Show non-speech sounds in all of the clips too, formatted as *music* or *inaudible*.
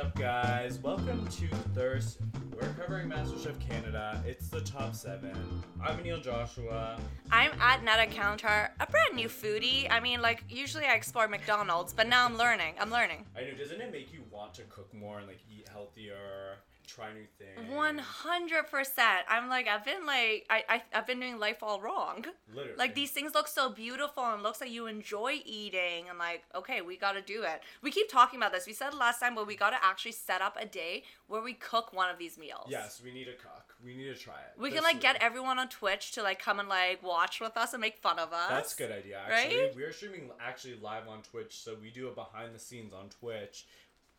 up, guys? Welcome to Thirst. We're covering MasterChef Canada. It's the top seven. I'm Aneal Joshua. I'm at Netta Counter, a brand new foodie. I mean, like, usually I explore McDonald's, but now I'm learning. I'm learning. I know. Doesn't it make you want to cook more and like eat healthier, try new things? One hundred percent. I'm like, I've been like, I, I, I've been doing life all wrong. Literally. Like these things look so beautiful and looks like you enjoy eating and like, okay, we got to do it. We keep talking about this. We said last time, but we got to actually set up a day where we cook one of these meals. Yes, we need to cook. We need to try it. We can like get everyone on Twitch to like come and like watch with us and make fun of us. That's a good idea. Actually, Right? we're streaming actually live on Twitch, so we do a behind the scenes on Twitch.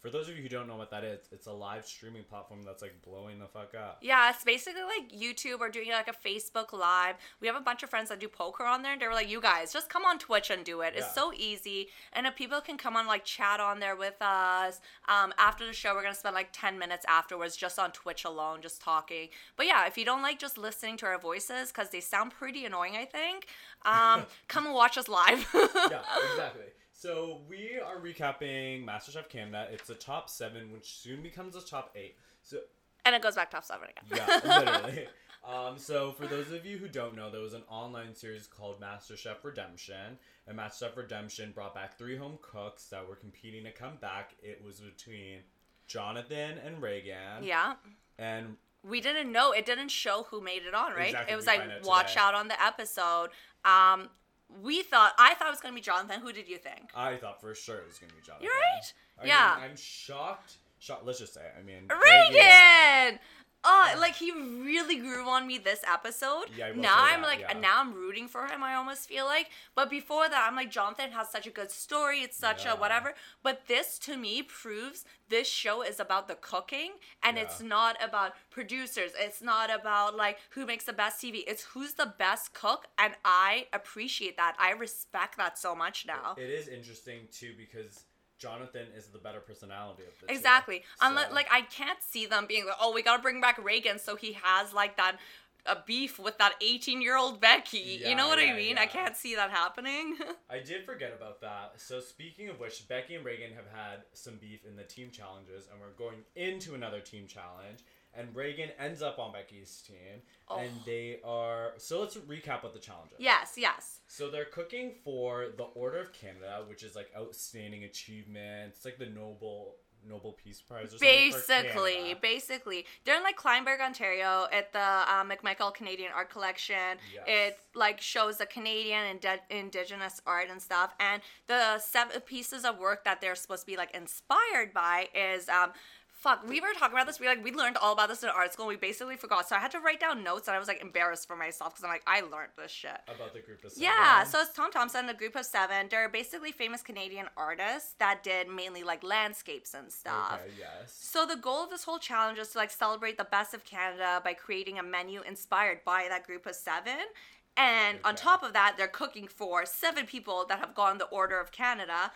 For those of you who don't know what that is, it's a live streaming platform that's like blowing the fuck up. Yeah, it's basically like YouTube or doing like a Facebook Live. We have a bunch of friends that do poker on there, and they were like, "You guys, just come on Twitch and do it. It's Yeah. so easy." And if people can come on like chat on there with us, um, after the show, we're gonna spend like ten minutes afterwards just on Twitch alone, just talking. But yeah, if you don't like just listening to our voices because they sound pretty annoying, I think, um, *laughs* come and watch us live. *laughs* yeah, exactly. So we are recapping MasterChef Canada. It's a top seven, which soon becomes a top eight. So and it goes back top seven again. yeah, *laughs* literally. Um, so for those of you who don't know, there was an online series called MasterChef Redemption, and MasterChef Redemption brought back three home cooks that were competing to come back. It was between Jonathan and Reagan. yeah. And we didn't know it didn't show who made it on right Exactly, it was like watch today. out on the episode um we thought i thought it was gonna be jonathan who did you think I thought for sure it was gonna be Jonathan. you're right I yeah Mean, I'm shocked. Shocked. Let's just say. it. I mean, reagan Oh, like he really grew on me this episode. Yeah, now I'm that, like, yeah. now I'm rooting for him. I almost feel like, but before that, I'm like, Jonathan has such a good story. It's such Yeah. a whatever. But this to me proves this show is about the cooking, and Yeah. it's not about producers. It's not about like who makes the best TV. It's who's the best cook, and I appreciate that. I respect that so much now. It is interesting too because Jonathan is the better personality of the two. Exactly. Unless, So- like, I can't see them being like, oh, we gotta bring back Reagan so he has like that a beef with that 18 year old Becky. you know what yeah, I mean? I can't see that happening. *laughs* I did forget about that. So speaking of which, Becky and Reagan have had some beef in the team challenges, and we're going into another team challenge. And Reagan ends up on Becky's team, and Oh. they are. So let's recap what the challenge is. yes, yes. So they're cooking for the Order of Canada, which is like outstanding achievement. It's like the Nobel Nobel Peace Prize. Or something for Basically, basically, they're in like Kleinburg, Ontario, at the uh, McMichael Canadian Art Collection. Yes. It like shows the Canadian and indi- Indigenous art and stuff. And the seven pieces of work that they're supposed to be like inspired by is um. Fuck, we were talking about this. We like we learned all about this in art school. And We basically forgot, so I had to write down notes, and I was like embarrassed for myself because I'm like I learned this shit. about the group of seven. Yeah, so it's Tom Thomson, a group of seven. They're basically famous Canadian artists that did mainly like landscapes and stuff. Okay, yes. So the goal of this whole challenge is to like celebrate the best of Canada by creating a menu inspired by that group of seven. And on top of that, they're cooking for seven people that have gone the Order of Canada.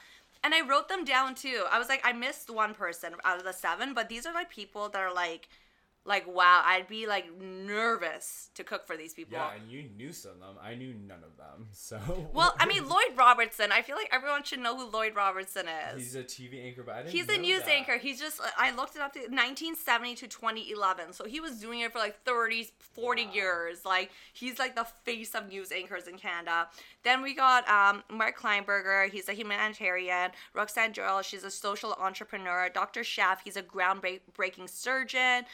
And I wrote them down too. I was like, I missed one person out of the seven, but these are like people that are like, like wow, I'd be like nervous to cook for these people. Yeah, and you knew some of them. I knew none of them. *laughs* So Well, I mean, *laughs* Lloyd Robertson. I feel like everyone should know who Lloyd Robertson is. he's a TV anchor, but I didn't. He's a news that. anchor. He's just, I looked it up to 1970 to 2011. So he was doing it for like 30, 40 Wow. years. Like, he's like the face of news anchors in Canada. Then we got um, Marc Kielburger. He's a humanitarian. Roxanne Joyal, she's a social entrepreneur. Dr. Chef, he's a groundbreaking surgeon.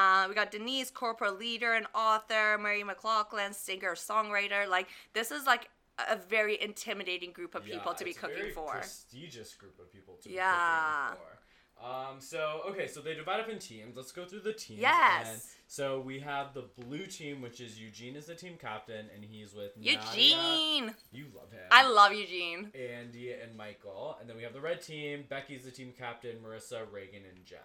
Uh, we got Denise, corporate leader and author. Mary McLaughlin, singer, songwriter. Like, this is like a very intimidating group of people Yeah, to be it's a cooking very for. Prestigious group of people to Yeah. be cooking for. Um. So okay. So they divide up in teams. Let's go through the teams. Yes. And so we have the blue team, which is Eugene is the team captain, and he's with Nadia. Eugene. You love him. I love Eugene. Andy and Michael, and then we have the red team. Becky's the team captain. Marissa, Reagan, and Jen.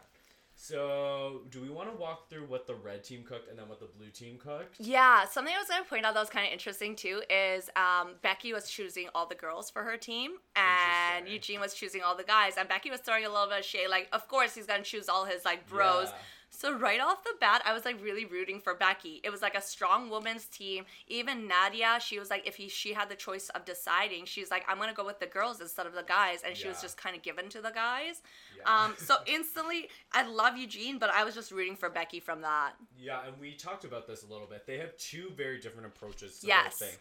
So, do we want to walk through what the red team cooked and then what the blue team cooked? Yeah, something I was going to point out that was kind of interesting too is um, Becky was choosing all the girls for her team, and Eugene was choosing all the guys. And Becky was throwing a little bit of shade, like, of course he's going to choose all his like bros. Yeah. So right off the bat, I was like really rooting for Becky. It was like a strong woman's team. Even Nadia, she was like, if he, she had the choice of deciding, she was like, I'm gonna go with the girls instead of the guys, and she was just kind of given to the guys. Yeah. Um, so instantly, I love Eugene, but I was just rooting for Becky from that. Yeah, and we talked about this a little bit. They have two very different approaches to Yes. the whole thing.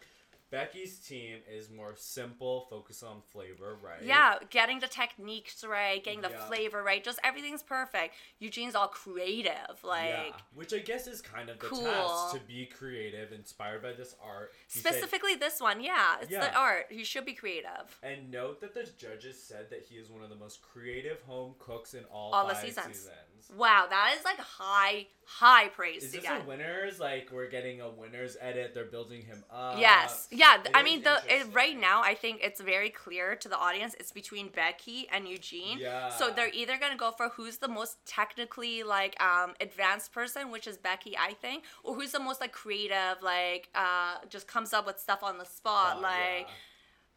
Becky's team is more simple, focus on flavor, right? Yeah, getting the techniques right, getting the Yeah. flavor right, just everything's perfect. Eugene's all creative, like. yeah, which I guess is kind of the Cool. test to be creative, inspired by this art. He said- Specifically, this one, yeah, it's the art. You should be creative. and note that the judges said that he is one of the most creative home cooks in all, All the five seasons. seasons. Wow, that is like high, high praise Is this get. a winners? Like we're getting a winners edit. They're building him up. Yes, yeah. It I mean, the it, right now, I think it's very clear to the audience. It's between Becky and Eugene. Yeah. So they're either gonna go for who's the most technically like um advanced person, which is Becky, I think, or who's the most like creative, like uh just comes up with stuff on the spot, like. yeah.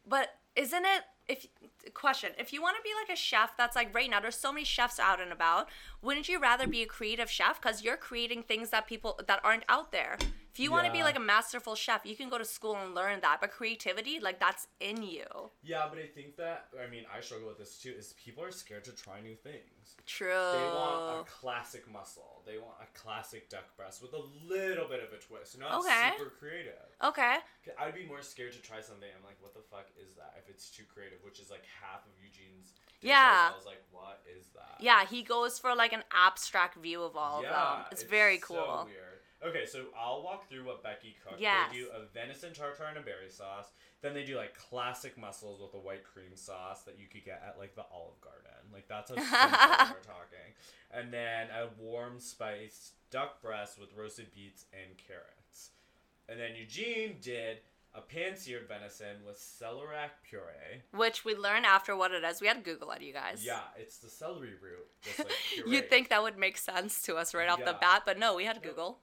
But isn't it if question if you want to be like a chef that's like right now there's so many chefs out and about wouldn't you rather be a creative chef because you're creating things that people that aren't out there if you want to be like a masterful chef you can go to school and learn that but creativity like that's in you Yeah, but I think that I mean I struggle with this too. Is people are scared to try new things. true They want a classic muscle. They want a classic duck breast with a little bit of a twist, not Okay. super creative. Okay. I'd be more scared to try something. I'm like, what the fuck is that? If it's too creative, which is like half of Eugene's. Yeah. I was like, what is that? yeah he goes for like an abstract view of all of them it's, very cool So weird. Okay, so I'll walk through what Becky cooked. Yes. They do a venison tartare and a berry sauce. Then they do like classic mussels with a white cream sauce that you could get at like the Olive Garden. Like that's how *laughs* simple we're talking. And then a warm spiced duck breast with roasted beets and carrots. And then Eugene did a pan-seared venison with celeriac puree. which we learn after what it is we had to google it you guys Yeah, it's the celery root. Like. *laughs* You'd think that would make sense to us right off the bat, but no, we had to Google.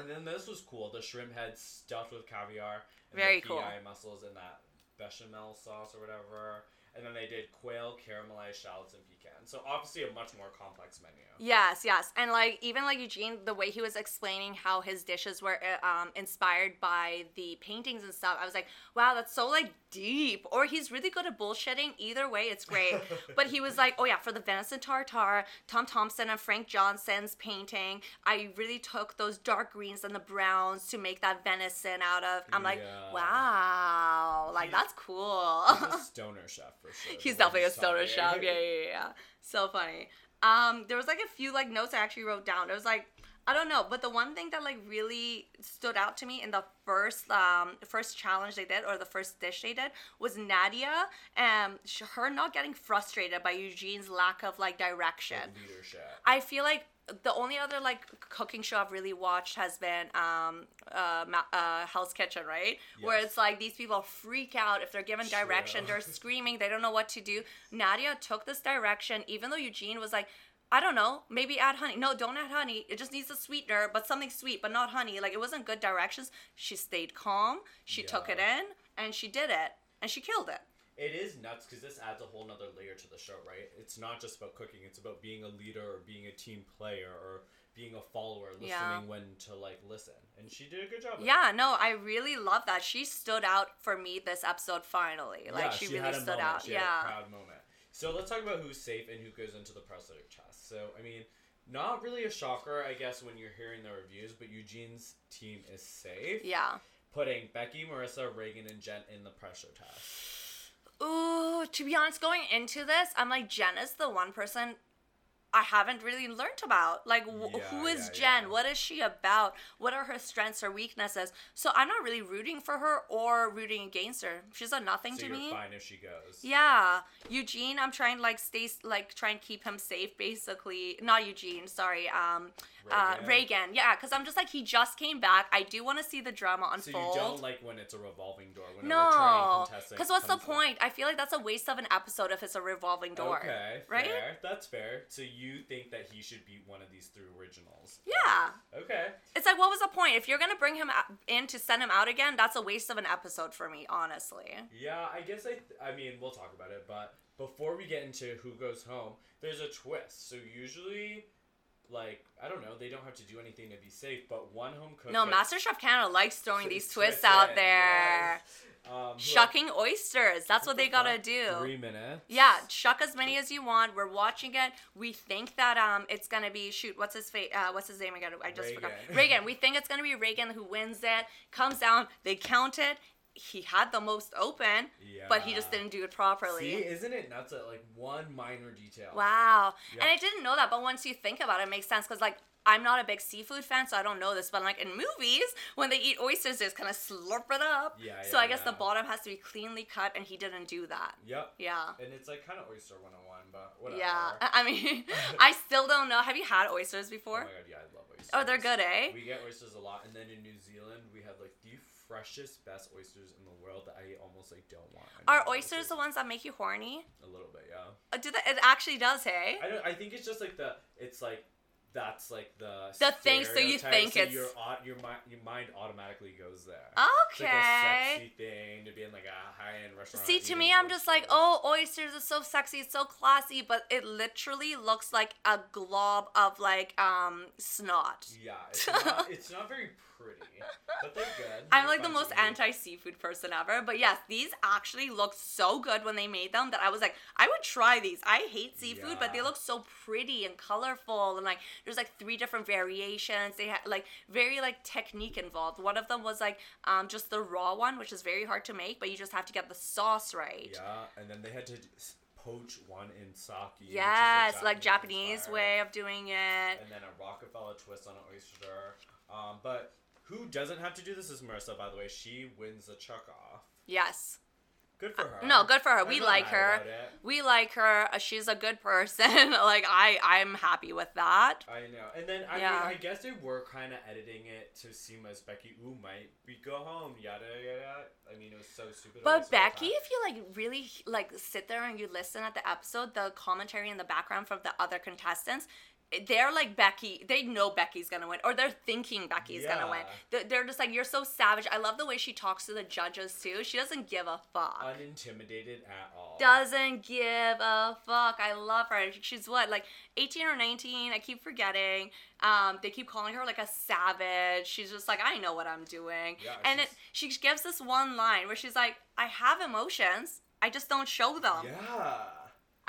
And then this was cool. The shrimp head stuffed with caviar. And Very the cool. PEI mussels in that bechamel sauce or whatever. And then they did quail, caramelized shallots, and pecans. So obviously a much more complex menu. Yes, yes, and like even like Eugene, the way he was explaining how his dishes were uh, um, inspired by the paintings and stuff, I was like, wow, that's so like deep. Or he's really good at bullshitting. Either way, it's great. *laughs* but he was like, oh yeah, for the venison tartare, Tom Thomson and Frank Johnston's painting, I really took those dark greens and the browns to make that venison out of. I'm like, Yeah. wow, like He's- that's cool. He's a stoner chef for sure. *laughs* He's definitely a stoner chef. Yeah, yeah, yeah. So funny. Um, there was like a few like notes I actually wrote down. There was like I don't know, but the one thing that like really stood out to me in the first um first challenge they did or the first dish they did was Nadia and her not getting frustrated by Eugene's lack of like direction. Leadership. I feel like the only other like cooking show I've really watched has been um uh, Ma- uh Hell's Kitchen, right? Where it's like these people freak out if they're given direction, they're *laughs* screaming, they don't know what to do. Nadia took this direction, even though Eugene was like. I don't know. Maybe add honey. No, don't add honey. It just needs a sweetener, but something sweet, but not honey. Like it wasn't good directions. She stayed calm. She took it in, and she did it, and she killed it. It is nuts because this adds a whole nother layer to the show, right? It's not just about cooking; it's about being a leader or being a team player or being a follower, listening Yeah. when to like listen. And she did a good job. Yeah, it. no, I really love that. She stood out for me this episode finally. Like yeah, she, she really had a stood moment. out. She had a yeah. proud moment. So let's talk about who's safe and who goes into the pressure test. So I mean, not really a shocker, I guess, when you're hearing the reviews, but Eugene's team is safe. Yeah. Putting Becky, Marissa, Reagan, and Jen in the pressure test. Ooh, to be honest, going into this, I'm like Jen is the one person I haven't really learned about. Like, wh- Yeah, who is yeah, Jen? yeah. What is she about? What are her strengths, or weaknesses? So I'm not really rooting for her or rooting against her. She's a nothing So to you're me. fine if she goes. Yeah, Eugene. I'm trying to like stay like try and keep him safe. Basically, not Eugene. Sorry, um, uh, Reagan? Reagan. Yeah, because I'm just like he just came back. I do want to see the drama unfold. So you don't like when it's a revolving door no, because what's the point? I feel like that's a waste of an episode if it's a revolving door. Okay, right? fair. That's fair. So you think that he should be one of these three originals? Yeah. Okay. It's like, what was the point? If you're gonna bring him in to send him out again, that's a waste of an episode for me, honestly. Yeah, I guess I. I mean, we'll talk about it, but before we get into who goes home, there's a twist. So usually, like I don't know, they don't have to do anything to be safe, but one home cook. No, MasterChef Canada likes throwing these twist twists out there. yes. Shucking oysters. That's what they gotta Fuck, do. Three minutes. Yeah, shuck as many as you want. We're watching it. We think that um it's gonna be shoot. What's his face? Uh, what's his name again? I just forgot. Reagan. Reagan. We think it's gonna be Reagan who wins it. Comes down. They count it. He had the most open, yeah. but he just didn't do it properly. See, isn't it nuts that like one minor detail? Wow. Yeah. And I didn't know that, but once you think about it, it makes sense because, like, I'm not a big seafood fan, so I don't know this. But, like, in movies, when they eat oysters, they just kind of slurp it up. Yeah, So I guess the bottom has to be cleanly cut, and he didn't do that. Yep. Yeah. And it's like kind of oyster 101, but whatever. Yeah. *laughs* I mean, *laughs* I still don't know. Have you had oysters before? Oh my god, yeah, I love oysters. Oh, they're good, eh? We get oysters a lot, and then in New Zealand, we have like the freshest, best oysters in the world that I almost like don't want. Are oysters the ones that make you horny? A little bit, yeah. Uh, Do that? It actually does, hey? I don't. I think it's just like the. It's like that's like the. The thing, so you think so it's- your your mind your mind automatically goes there. It's like a Okay. sexy thing to be in like a high end restaurant. See, to me, I'm just like, oh, oysters are so sexy, it's so classy, but it literally looks like a glob of like um snot. Yeah, it's *laughs* not. It's not very pretty, but they're good. I'm They're like the most anti seafood person ever, but yes, these actually look so good when they made them that I was like, I would try these. I hate seafood, but they look so pretty and colorful, and like there's like three different variations. They had like very like technique involved. One of them was like um just the raw one, which is very hard to make, but you just have to get the sauce right. Yeah, and then they had to poach one in sake. which is a Yes, like Japanese inspired, way of doing it. And then a Rockefeller twist on an oyster. Um, but who doesn't have to do this is Marissa, by the way. She wins the shuck off. Yes. Good for her. No, good for her. We like her. We like her. Uh, She's a good person. *laughs* like I, I'm happy with that. I know. And then I Yeah. mean, I guess they were kind of editing it to seem as Becky, ooh, might be go home, yada yada. I mean, it was so stupid. But Becky, if you like really like sit there and you listen at the episode, the commentary in the background from the other contestants, they're like Becky. They know Becky's gonna win, or they're thinking Becky's gonna win. They're, they're just like, you're so savage. I love the way she talks to the judges too. She doesn't give a fuck. unintimidated at all. doesn't give a fuck. I love her. She's what, like 18 or 19? I keep forgetting. Um, they keep calling her like a savage. She's just like, I know what I'm doing. Yeah, and it, she gives this one line where she's like, I have emotions. I just don't show them. Yeah.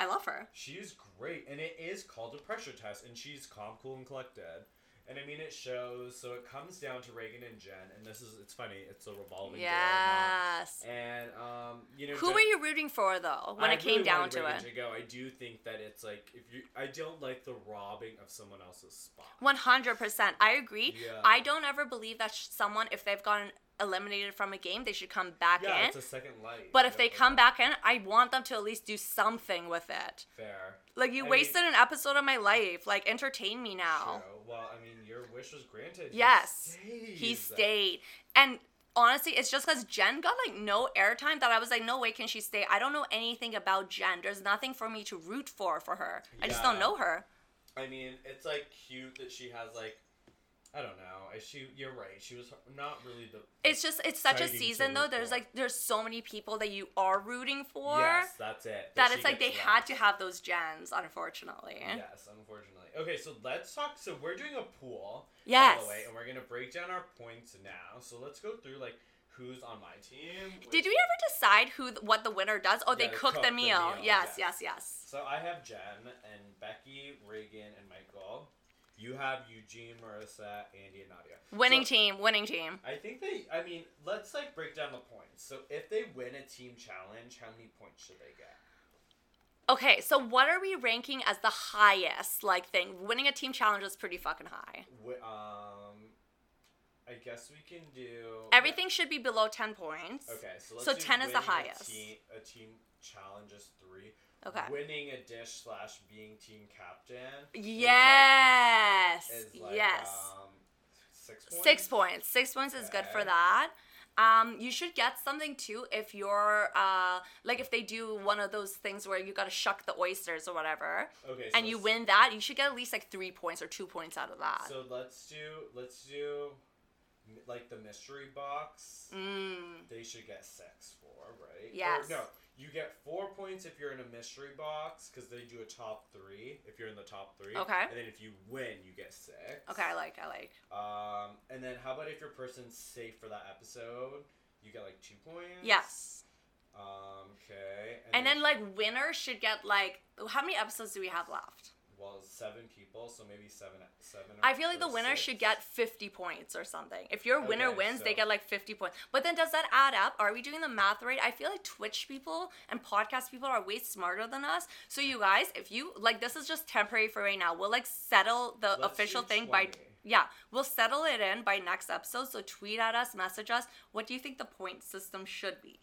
I love her. She is great, and it is called a pressure test, and she's calm, cool, and collected. And I mean, it shows. So it comes down to Reagan and Jen, and this is it's funny. It's a revolving door. Yes. And um, you know, Who Jen- were you rooting for though when I it came really down to Reagan it? To go, I do think that it's like if you, I don't like the robbing of someone else's spot. One hundred percent. I agree. Yeah. I don't ever believe that sh- someone, if they've gotten eliminated from a game, they should come back yeah, in. it's a second light. But if they come back in, I want them to at least do something with it. fair. Like you I wasted an episode of my life. Like entertain me now. True. Well, I mean, your wish was granted. He Yes. He stayed. And honestly, it's just because Jen got like no airtime that I was like, no way can she stay. I don't know anything about Jen. There's nothing for me to root for for her. I just don't know her. I mean, it's like cute that she has like, I don't know. I- She, you're right. She was not really the. It's just it's such a season though. There's for. like there's so many people that you are rooting for Yes, that's it. that she it's like they gets had to have those gens, unfortunately. Yes, unfortunately. Okay, so let's talk. So we're doing a pool. Yes. Way, and we're gonna break down our points now. So let's go through like who's on my team. Did we ever decide who what the winner does? Oh, they Yeah, they cook, cook the the meal. meal, Yes, yes. yes, yes. So I have Jen and Becky, Reagan, and Michael. You have Eugene, Marissa, Andy, and Nadia. Winning So- team, winning team. I think they. I mean, let's like break down the points. So if they win a team challenge, how many points should they get? Okay, so what are we ranking as the highest like thing? Winning a team challenge is pretty fucking high. Um, I guess we can do Everything should be below 10 points. Okay, so let's So 10 is the winning a highest. team- A team, challenge is three. Okay. Winning a dish slash being team captain. is Yes. Like, is like, yes. Um, six points. Six points. Six points is good for that. Um, you should get something too if you're uh like if they do one of those things where you gotta shuck the oysters or whatever, Okay. So and you win that, you should get at least like three points or two points out of that. So let's do let's do like the mystery box. mm. They should get six for right. Or Yes. no, You get four points if you're in a mystery box because they do a top three. If you're in the top three, Okay. And then if you win, you get six. Okay, I like, I like. Um, and then how about if your person's safe for that episode? You get like two points. Yes. Um. Okay. And then like winner should get like how many episodes do we have left? Well, seven people, so maybe seven. Seven. I feel like the winner six. should get 50 points or something. If your winner Okay, wins, they get like 50 points. But then does that add up? Are we doing the math right? I feel like Twitch people and podcast people are way smarter than us. So you guys, if you like this is just temporary for right now. We'll like settle the Let's official thing by yeah, we'll settle it in by next episode. So tweet at us, message us. What do you think the point system should be?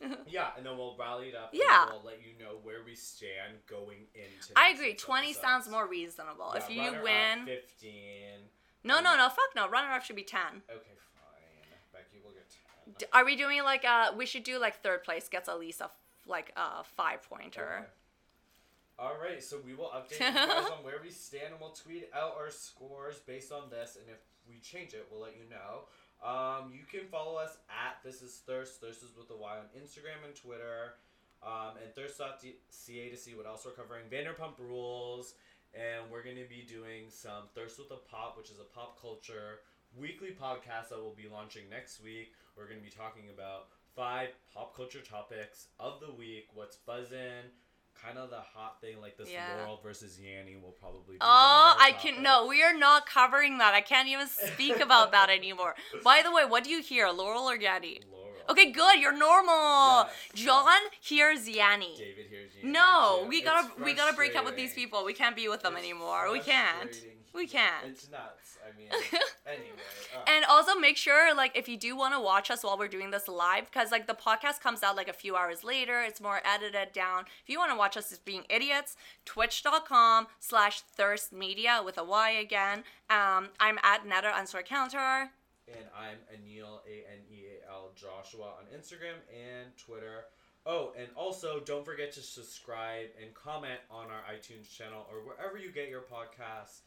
*laughs* Yeah, and then we'll rally it up. Yeah. And we'll let you know where we stand going into. I agree. 20 episodes. sounds more reasonable. if you win, fifteen. no, no, no, fuck no. Runner up should be 10. Okay, fine. Becky will get ten. D- Are we doing like uh we should do like third place gets at least a like a five pointer. Okay. All right, so we will update you guys *laughs* on where we stand, and we'll tweet out our scores based on this. And if we change it, we'll let you know. Um, you can follow us at This Is Thirst. Thirst is with a Y on Instagram and Twitter. Um, and thirst.ca to see what else we're covering. Vanderpump Rules. And we're going to be doing some Thirst with a Pop, which is a pop culture weekly podcast that we'll be launching next week. We're going to be talking about five pop culture topics of the week, what's buzzing, kind of the hot thing like this Yeah. Laurel versus Yanni will probably be. Oh, I can no, we are not covering that. I can't even speak about that anymore. *laughs* By the way, what do you hear, Laurel or Yanni? Laurel. Okay, good. You're normal. John hears Yanni. David hears Yanni. No, we gotta we gotta break up with these people. We can't be with them It's anymore. We can't. We can't. It's nuts. I mean, *laughs* anyway. uh, And also make sure, like, if you do want to watch us while we're doing this live, because like the podcast comes out like a few hours later, it's more edited down. If you want to watch us as being idiots, twitch.com slash thirst media with a Y again. Um, I'm at Netta underscore counter. And I'm Aneal, A N E A L Joshua on Instagram and Twitter. Oh, and also don't forget to subscribe and comment on our iTunes channel or wherever you get your podcasts.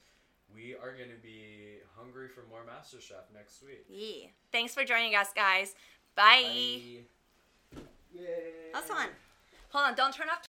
We are going to be hungry for more MasterChef next week. Yeah. Thanks for joining us, guys. Bye. Bye. Yay. That's fun. Hold on, don't turn off